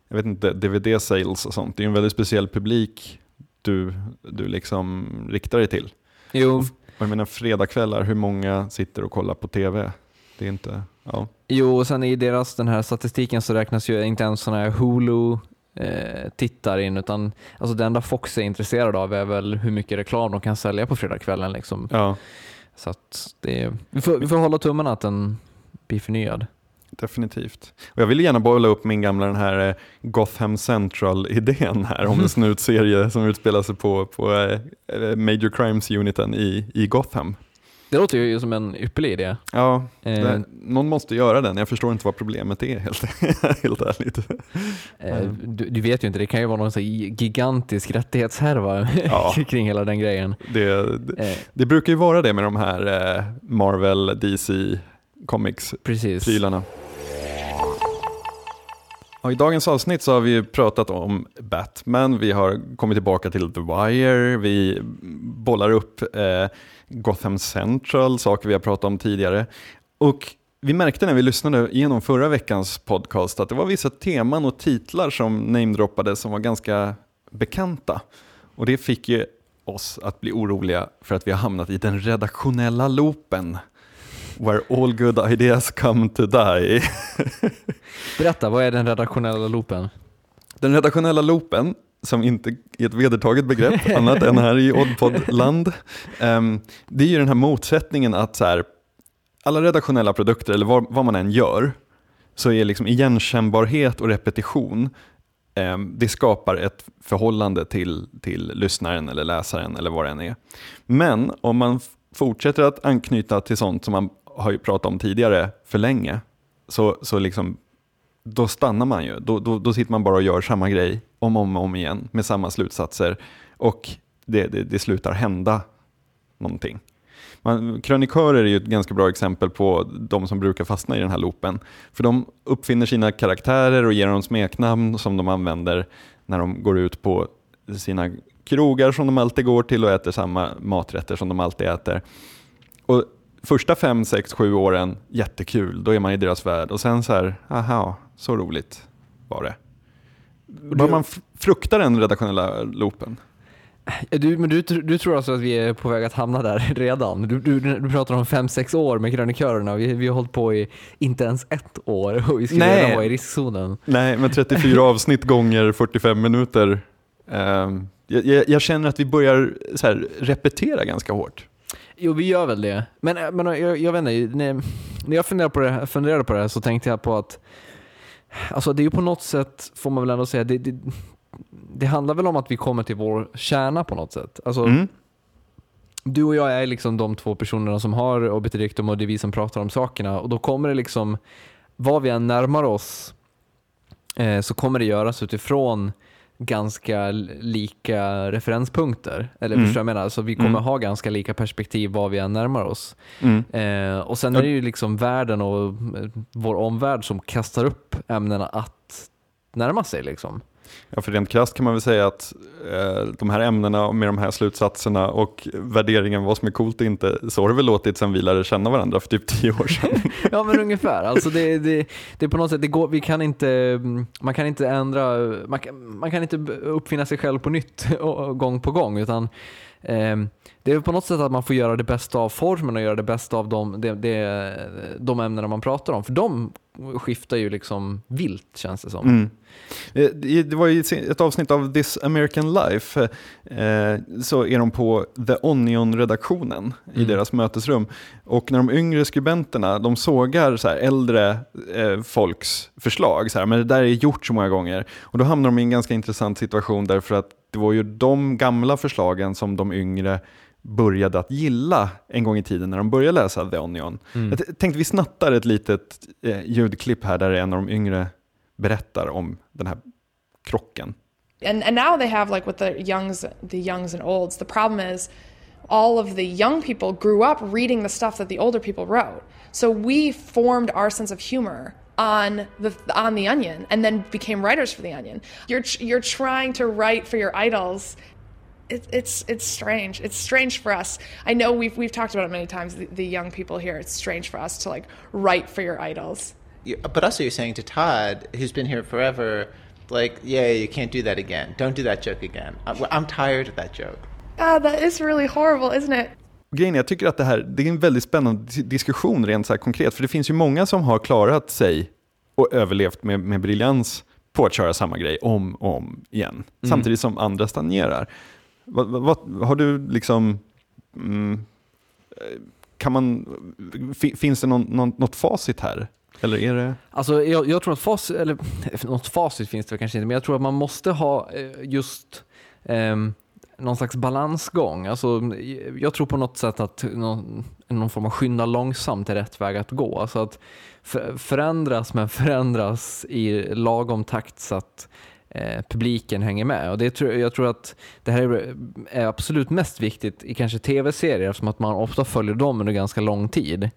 jag vet inte, DVD-sales och sånt. Det är ju en väldigt speciell publik du, du liksom riktar dig till. Jo, Och jag menar fredagkvällar, hur många sitter och kollar på TV? Det är inte, ja. jo, och sen i deras den här statistiken så räknas ju inte ens sådana här Hulu eh, tittar in utan alltså det enda Fox är intresserad av är väl hur mycket reklam de kan sälja på fredagskvällen. Liksom. ja. Så det, vi, får, vi får hålla tummarna att den blir förnyad. Definitivt. Och jag vill gärna bolla upp min gamla den här eh, Gotham Central-idén här om en snutserie som utspelar sig på, på eh, Major Crimes-uniten i, i Gotham. Det låter ju som en ypperlig idé. Ja, Eh, det, någon måste göra den. Jag förstår inte vad problemet är helt, helt ärligt. eh, du, du vet ju inte, det kan ju vara någon här gigantisk rättighetshärva Ja. kring hela den grejen. Det, det, Eh, det brukar ju vara det med de här eh, Marvel, DC, Comics Ja, I dagens avsnitt så har vi pratat om Batman, vi har kommit tillbaka till The Wire, vi bollar upp eh, Gotham Central, saker vi har pratat om tidigare. Och vi märkte när vi lyssnade igenom förra veckans podcast att det var vissa teman och titlar som namedroppades som var ganska bekanta. Och det fick ju oss att bli oroliga för att vi har hamnat i den redaktionella loopen. Where all good ideas come to die. Berätta, vad är den redaktionella loopen? Den redaktionella loopen, som inte är ett vedertaget begrepp annat än här i Oddpod-land, ehm, det är ju den här motsättningen att så här, alla redaktionella produkter, eller vad, vad man än gör, så är liksom igenkännbarhet och repetition, ehm, det skapar ett förhållande till, till lyssnaren eller läsaren eller vad det än är. Men om man fortsätter att anknyta till sånt som man har pratat om tidigare för länge, så, så liksom då stannar man ju. Då, då, då sitter man bara och gör samma grej om och om, om igen med samma slutsatser och det, det, det slutar hända någonting. Man, krönikörer är ju ett ganska bra exempel på de som brukar fastna i den här loopen. För de uppfinner sina karaktärer och ger dem smeknamn som de använder när de går ut på sina krogar som de alltid går till och äter samma maträtter som de alltid äter. Och första fem, sex, sju åren, jättekul, då är man i deras värld. Och sen så här, aha, så roligt var det. Bara man f- fruktar den redaktionella loopen. Du, men du, du tror alltså att vi är på väg att hamna där redan? Du, du, du pratar om fem sex år med krönikörerna. Vi, vi har hållit på i inte ens ett år och vi skulle Nej. redan vara i riskzonen. Nej, men 34 avsnitt gånger 45 minuter. Ehm, jag, jag, jag känner att vi börjar så här, repetera ganska hårt. Jo, vi gör väl det. Men, äh, men jag, jag vet inte, när, när jag funderade på, det, funderade på det här så tänkte jag på att alltså det är ju på något sätt, får man väl ändå säga, det, det, det handlar väl om att vi kommer till vår kärna på något sätt. Alltså, Mm. Du och jag är liksom de två personerna som har obit dictum och det är vi som pratar om sakerna och då kommer det liksom, vad vi än närmar oss eh, så kommer det göras utifrån ganska lika referenspunkter. Eller Mm. förstår jag menar? Alltså vi kommer Mm. ha ganska lika perspektiv vad vi än närmar oss. Mm. Eh, och sen är det ju liksom världen och eh, vår omvärld som kastar upp ämnena att närma sig. Liksom. Ja, för rent krasst kan man väl säga att eh, de här ämnena med de här slutsatserna och värderingen vad som är coolt och inte, så har det väl låtit sedan vi lärde känna varandra för typ tio år sedan. Ja men ungefär. Alltså det, det, det är på något sätt, det går, vi kan inte, man kan inte ändra, man kan, man kan inte uppfinna sig själv på nytt gång på gång utan eh, det är på något sätt att man får göra det bästa av formen och göra det bästa av de, de, de, de ämnena man pratar om. För de skiftar ju liksom vilt känns det som. Mm. Eh, Det var ju ett avsnitt av This American Life, eh, så är de på The Onion-redaktionen i Mm. deras mötesrum. Och när de yngre skribenterna, de sågar så här äldre eh, folks förslag, så här, men det där är gjort så många gånger. Och då hamnar de i en ganska intressant situation därför att det var ju de gamla förslagen som de yngre började att gilla en gång i tiden när de började läsa The Onion. Mm. Jag tänkte vi snattar ett litet eh, ljudklipp här där en av de yngre berättar om den här krocken. and and now they have like with the youngs the youngs and olds the problem is all of the young people grew up reading the stuff that the older people wrote so we formed our sense of humor on the on the onion and then became writers for the onion you're you're trying to write for your idols it, it's it's strange. It's strange for us. I know we've we've talked about it many times. The, the young people here, it's strange for us to like write for your idols. You- But also, you're saying to Todd, who's been here forever, like, yeah, you can't do that again. Don't do that joke again. I- I'm tired of that joke. Ah, that is really horrible, isn't it? Grejen jag tycker att det här det är en väldigt spännande dis- diskussion rent så här konkret, för det finns ju många som har klarat sig och överlevt med, med briljans på att köra samma grej om och om igen, samtidigt som andra stagnerar. Vad, vad, har du liksom, mm, kan man, finns det någon, någon, något facit här? Eller är det? Alltså, jag, jag tror att facit, eller något facit finns det kanske inte, men jag tror att man måste ha eh, just eh, någon slags balansgång. Alltså, jag tror på något sätt att någon, någon form av skynda långsamt är rätt väg att gå. Alltså att förändras men förändras i lagom takt så att eh, publiken hänger med. Och det tror, jag tror att det här är, är absolut mest viktigt i kanske tv-serier eftersom att man ofta följer dem under ganska lång tid.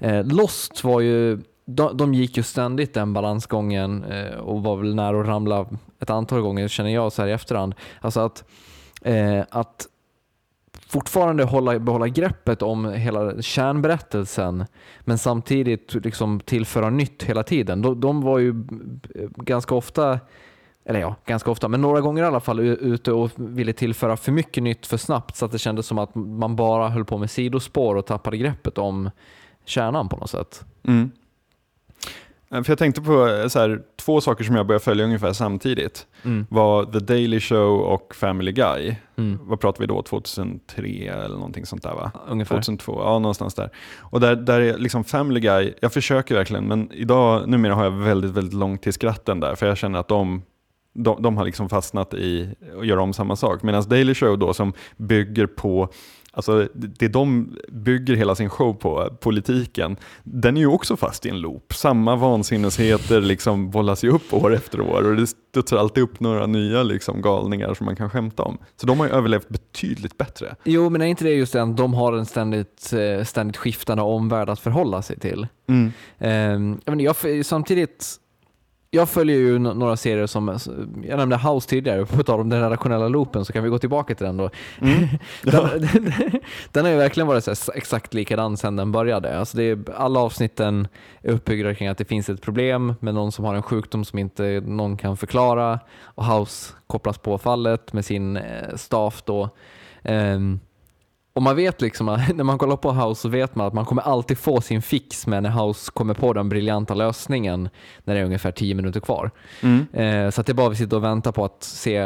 Eh, Lost var ju de, de gick ju ständigt den balansgången eh, och var väl nära att ramla ett antal gånger känner jag så här i efterhand. Alltså att, att fortfarande hålla, behålla greppet om hela kärnberättelsen men samtidigt liksom tillföra nytt hela tiden. De, de var ju ganska ofta eller ja, ganska ofta, men några gånger i alla fall ute och ville tillföra för mycket nytt för snabbt så att det kändes som att man bara höll på med sidospår och tappade greppet om kärnan på något sätt. Mm. Eh, För jag tänkte på eh, så här, två saker som jag började följa ungefär samtidigt. Mm. var The Daily Show och Family Guy. Mm. Vad pratar vi då? 2003 eller någonting sånt där va? Ungefär. 2002, ja någonstans där. Och där, där är liksom Family Guy, jag försöker verkligen, men idag, numera har jag väldigt, väldigt långt till skratten där, för jag känner att de, de, de har liksom fastnat i att göra om samma sak. Medan Daily Show då som bygger på Alltså det de bygger hela sin show på, politiken, den är ju också fast i en loop. Samma vansinnesheter liksom bollas ju upp år efter år och det studsar alltid upp några nya liksom galningar som man kan skämta om. Så de har ju överlevt betydligt bättre. Jo, men är inte det just det att de har en ständigt, eh, ständigt skiftande omvärld att förhålla sig till? Mm. Ehm, jag, samtidigt, jag följer ju några serier som, jag nämnde House tidigare, på tal om den redaktionella loopen så kan vi gå tillbaka till den då. den, den, den har ju verkligen varit så exakt likadan sedan den började. Alltså det är, alla avsnitten är uppbyggda kring att det finns ett problem med någon som har en sjukdom som inte någon kan förklara och House kopplas på fallet med sin eh, staff då. Ehm, och man vet liksom att när man kollar på House så vet man att man kommer alltid få sin fix med när House kommer på den briljanta lösningen när det är ungefär 10 minuter kvar. Eh, så att det är bara vi sitter och väntar på att se,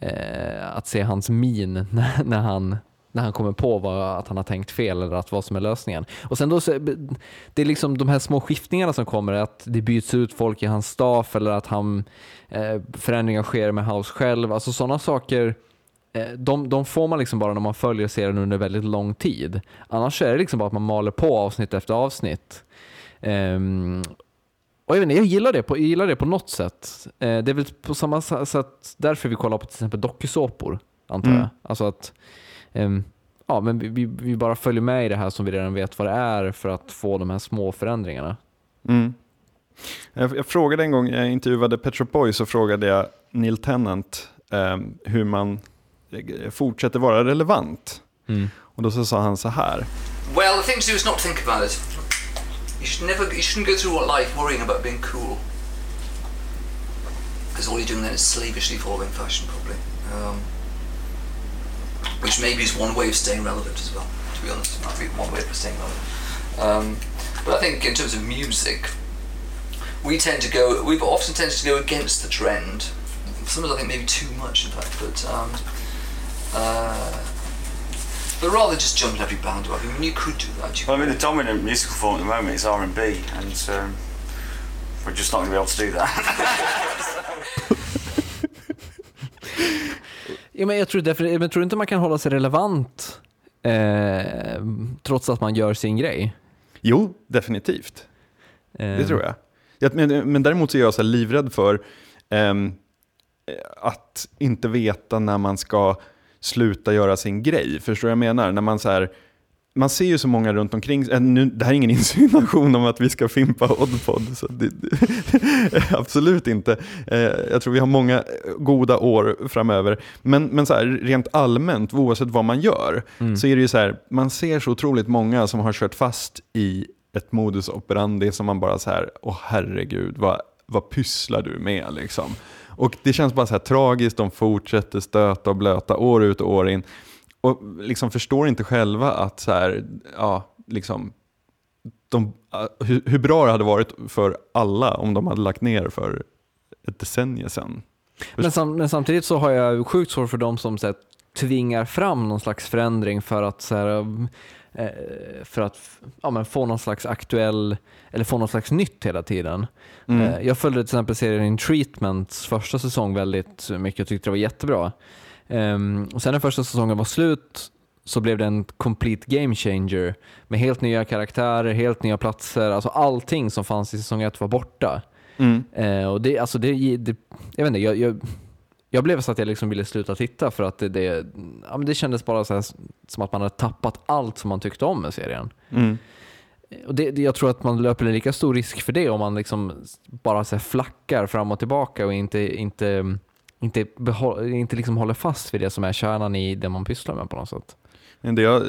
eh, att se hans min när, när, han, när han kommer på vad, att han har tänkt fel eller att vad som är lösningen. Och sen då så, det är liksom de här små skiftningarna som kommer, att det byts ut folk i hans staff eller att han, eh, förändringar sker med House själv. Alltså sådana saker de, de får man liksom bara när man följer serien under väldigt lång tid. Annars är det liksom bara att man maler på avsnitt efter avsnitt. Ehm, och jag, inte, jag, gillar det på, jag gillar det på något sätt. Eh, det är väl på samma sa- sätt därför vi kollar på till exempel dokusåpor, antar Mm. jag. Alltså att ehm, ja, men vi, vi, vi bara följer med i det här som vi redan vet vad det är för att få de här små förändringarna. Mm. Jag, jag frågade en gång, jag intervjuade Pet Shop Boys, så frågade jag Neil Tennant eh, hur man eh, fortsätter vara relevant. Och då så sa han så här. Well, the thing to do is not think about it. You should never, you shouldn't go through life worrying about being cool. Because all you're doing then is slavishly following fashion, probably. Um, which maybe is one way of staying relevant as well, to be honest. Might be one way of staying relevant. Um, but I think in terms of music, we tend to go, we've often tended to go against the trend. Sometimes I think maybe too much, in fact, but um, uh, but rather just jumping every bandwagon, I mean, you could do that. You Well, I mean, the dominant musical form at the moment is R and B, and um, we're just not going to be able to do that. Ja, men jag tror, därför, men tror du inte man kan hålla sig relevant eh, trots att man gör sin grej? Jo, definitivt. Eh, Det tror jag. jag men, men däremot så är jag så här livrädd för ehm, att inte veta när man ska sluta göra sin grej. Förstår du vad jag menar? När man så här, man ser ju så många runt omkring, äh, nu, det här är ingen insinuation om att vi ska fimpa Oddpod, så det, det, absolut inte. Eh, jag tror vi har många goda år framöver. Men, men så här, rent allmänt, oavsett vad man gör, så är det ju så här, man ser så otroligt många som har kört fast i ett modus operandi som man bara så här, åh herregud, vad, vad pysslar du med liksom? Och det känns bara så här tragiskt, de fortsätter stöta och blöta år ut och år in. Och liksom förstår inte själva att så här, ja, liksom, de, ah, hur, hur bra det hade varit för alla om de hade lagt ner för ett decennium sedan. Men, sam, men samtidigt så har jag sjukt svårt för de som så här, tvingar fram någon slags förändring för att så här, för att ja, få någon slags aktuell, eller få någon slags nytt hela tiden. Mm. Eh, Jag följde till exempel serien In Treatments första säsong väldigt mycket och tyckte det var jättebra. Ehm, och sen när första säsongen var slut så blev det en complete game changer med helt nya karaktärer, helt nya platser, alltså allting som fanns i säsong ett var borta. Mm. Eh, och det, alltså det, det, jag vet inte, jag, jag, jag blev så att jag liksom ville sluta titta för att det, det, ja, det kändes bara så här, som att man hade tappat allt som man tyckte om med serien. Mm. Och det, jag tror att man löper en lika stor risk för det om man liksom bara så flackar fram och tillbaka och inte, inte, inte, behåll, inte liksom håller fast vid det som är kärnan i det man pysslar med på något sätt. Det jag,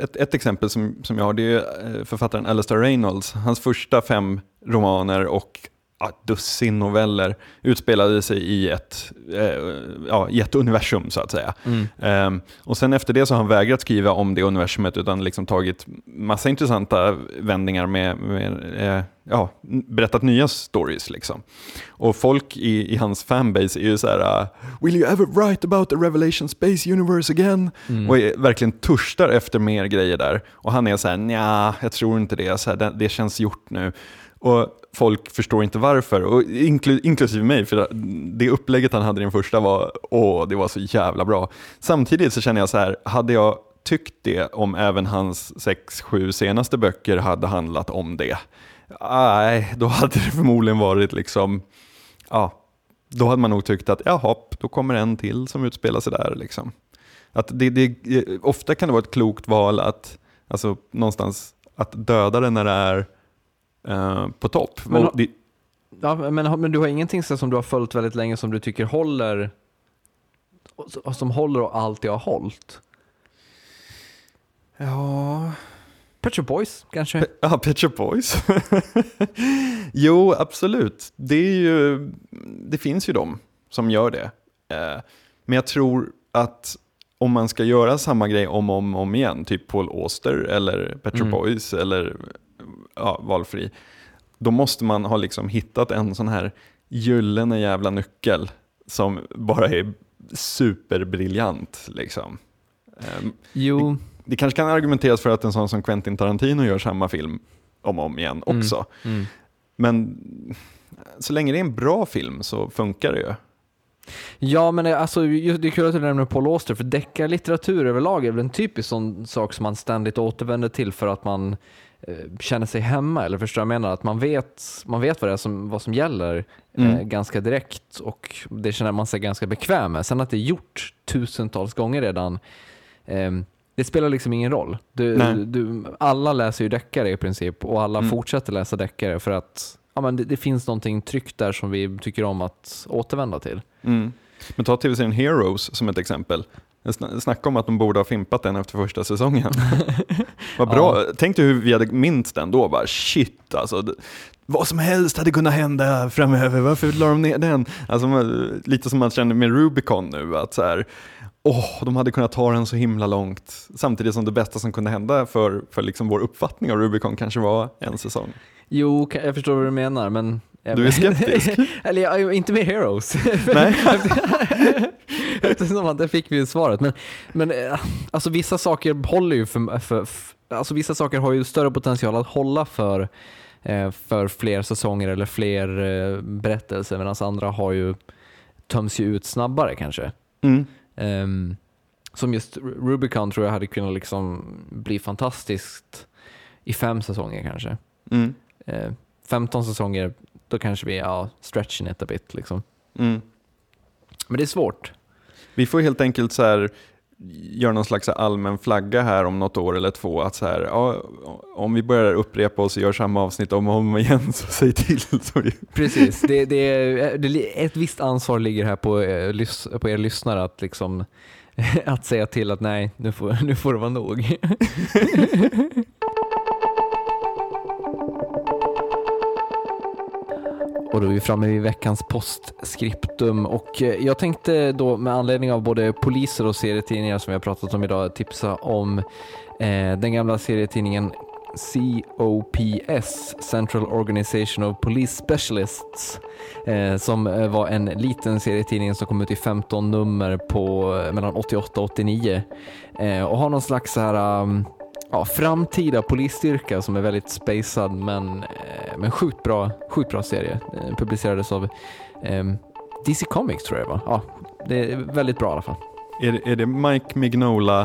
ett, ett exempel som, som jag har det är eh, författaren Alastair Reynolds. Hans första fem romaner och ja, dussin noveller utspelade sig i ett, eh, ja, i ett universum så att säga. Ehm, och sen efter det så har han vägrat skriva om det universumet utan liksom tagit massa intressanta vändningar med, med eh, ja, berättat nya stories. Liksom. Och folk i, i hans fanbase är ju så här, uh, “Will you ever write about the Revelation Space Universe again?” och är, verkligen törstar efter mer grejer där. Och han är så här, nja, jag tror inte det, så här, det, det känns gjort nu. Och folk förstår inte varför, och inkl inklusive mig, för det upplägget han hade i den första var, åh, det var så jävla bra. Samtidigt så känner jag så här, hade jag tyckt det om även hans sex, sju senaste böcker hade handlat om det, nej, då hade det förmodligen varit liksom, ja, då hade man nog tyckt att jaha, då kommer en till som utspelar sig där. Liksom. Att det, det, ofta kan det vara ett klokt val att alltså, någonstans att döda det när det är eh, på topp. Men- Och det, Ja, men, men du har ingenting så som du har följt väldigt länge som du tycker håller som håller och alltid har hållit? ja, Pet Shop Boys kanske? Ja, Pet Shop Boys. jo, absolut. Det, är ju, det finns ju de som gör det. Eh, Men jag tror att om man ska göra samma grej om och om, om igen, typ Paul Auster eller Pet Shop Mm. Boys eller ja, valfri, då måste man ha liksom hittat en sån här gyllene jävla nyckel som bara är superbriljant. Liksom. Ehm, Jo, det kanske kan argumenteras för att en sån som Quentin Tarantino gör samma film om och om igen Mm. också. mm. Men så länge det är en bra film så funkar det ju. Ja, men det- alltså, det är kul att du nämner Paul Auster, för deckarlitteratur överlag är väl en typisk sån sak som man ständigt återvänder till för att man känner sig hemma, eller förstår jag menar? Att man vet, man vet vad det är som, vad som gäller eh, Mm. ganska direkt och det känner man sig ganska bekväm med. Sen att det är gjort tusentals gånger redan, eh, det spelar liksom ingen roll. Du, du, alla läser ju deckare i princip och alla Mm. fortsätter läsa deckare för att ja, men det, det finns någonting tryggt där som vi tycker om att återvända till. Mm. Men ta tv-serien Heroes som ett exempel. Sn- Snacka om att de borde ha fimpat den efter första säsongen. Vad bra. Tänk dig hur vi hade minst den då. Bara, shit alltså. Vad som helst hade kunnat hända framöver. Varför la de ner den? Alltså, lite som man känner med Rubicon nu. Att så här, åh, de hade kunnat ta den så himla långt. Samtidigt som det bästa som kunde hända för, för liksom vår uppfattning av Rubicon kanske var en säsong. Jo, jag förstår vad du menar, men... Du är skeptisk? Eller jag, inte med Heroes. Nej. Eftersom att där fick vi ju svaret. Men, men eh, alltså vissa saker håller ju för, för, för... Alltså vissa saker har ju större potential att hålla för, eh, för fler säsonger eller fler eh, berättelser medan andra har ju töms ju ut snabbare kanske. Mm. Ehm, som just Rubicon tror jag hade kunnat liksom bli fantastiskt i fem säsonger kanske. Mm. Eh, 15 säsonger, då kanske vi ja, stretching it a bit. Liksom. Mm. Men det är svårt. Vi får helt enkelt så här, göra någon slags allmän flagga här om något år eller två. Att så här, ja, om vi börjar upprepa oss och gör samma avsnitt om och om igen så säg till. Precis, det, det, det, ett visst ansvar ligger här på, eh, på er lyssnare att, liksom, att säga till att nej, nu får, nu får det vara nog. Och då är vi framme vid veckans postskriptum. Och eh, jag tänkte då med anledning av både poliser och serietidningar som vi har pratat om idag tipsa om eh, den gamla serietidningen COPS, Central Organization of Police Specialists, eh, som eh, var en liten serietidning som kom ut i 15 nummer på eh, mellan 88 och 89 eh, och har någon slags så här um, ja, framtida polisstyrka som är väldigt spacad men, eh, men sjukt, bra, sjukt bra serie. Eh, publicerades av eh, DC Comics tror jag det var. Ja, det är väldigt bra i alla fall. Är, det- är det Mike Mignola?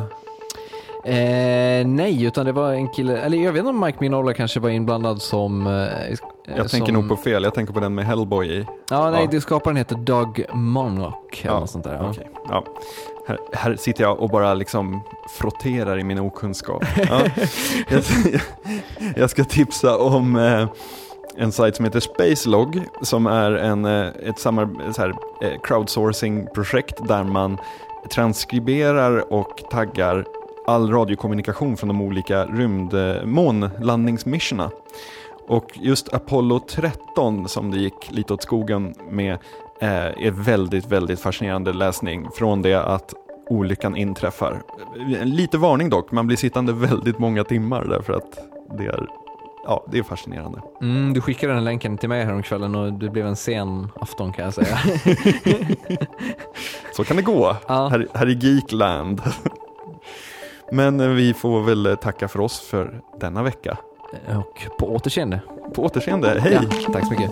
Eh, nej, utan det var en kille, eller jag vet inte om Mike Mignola kanske var inblandad som... Eh, Jag tänker nog på fel, jag tänker på den med Hellboy i. Ja, nej, Ja. skaparen heter Doug Monrock eller något sånt där. Ja. Okej, ja. Här, här sitter jag och bara liksom frotterar i min okunskap. Ja. jag, jag ska tipsa om eh, en sajt som heter Spacelog som är en, eh, ett samar- så här, eh, crowdsourcing-projekt där man transkriberar och taggar all radiokommunikation från de olika rymdmånlandningsmissionerna. Och just Apollo 13 som det gick lite åt skogen med eh, är väldigt, väldigt fascinerande läsning från det att olyckan inträffar. Lite varning dock, man blir sittande väldigt många timmar därför att det är, ja, det är fascinerande. Mm, du skickade den länken till mig häromkvällen och det blev en sen afton kan jag säga. Så kan det gå Ja. här, här i Geekland. Men eh, vi får väl tacka för oss för denna vecka. Och på återseende. På återseende, hej! Ja, tack så mycket.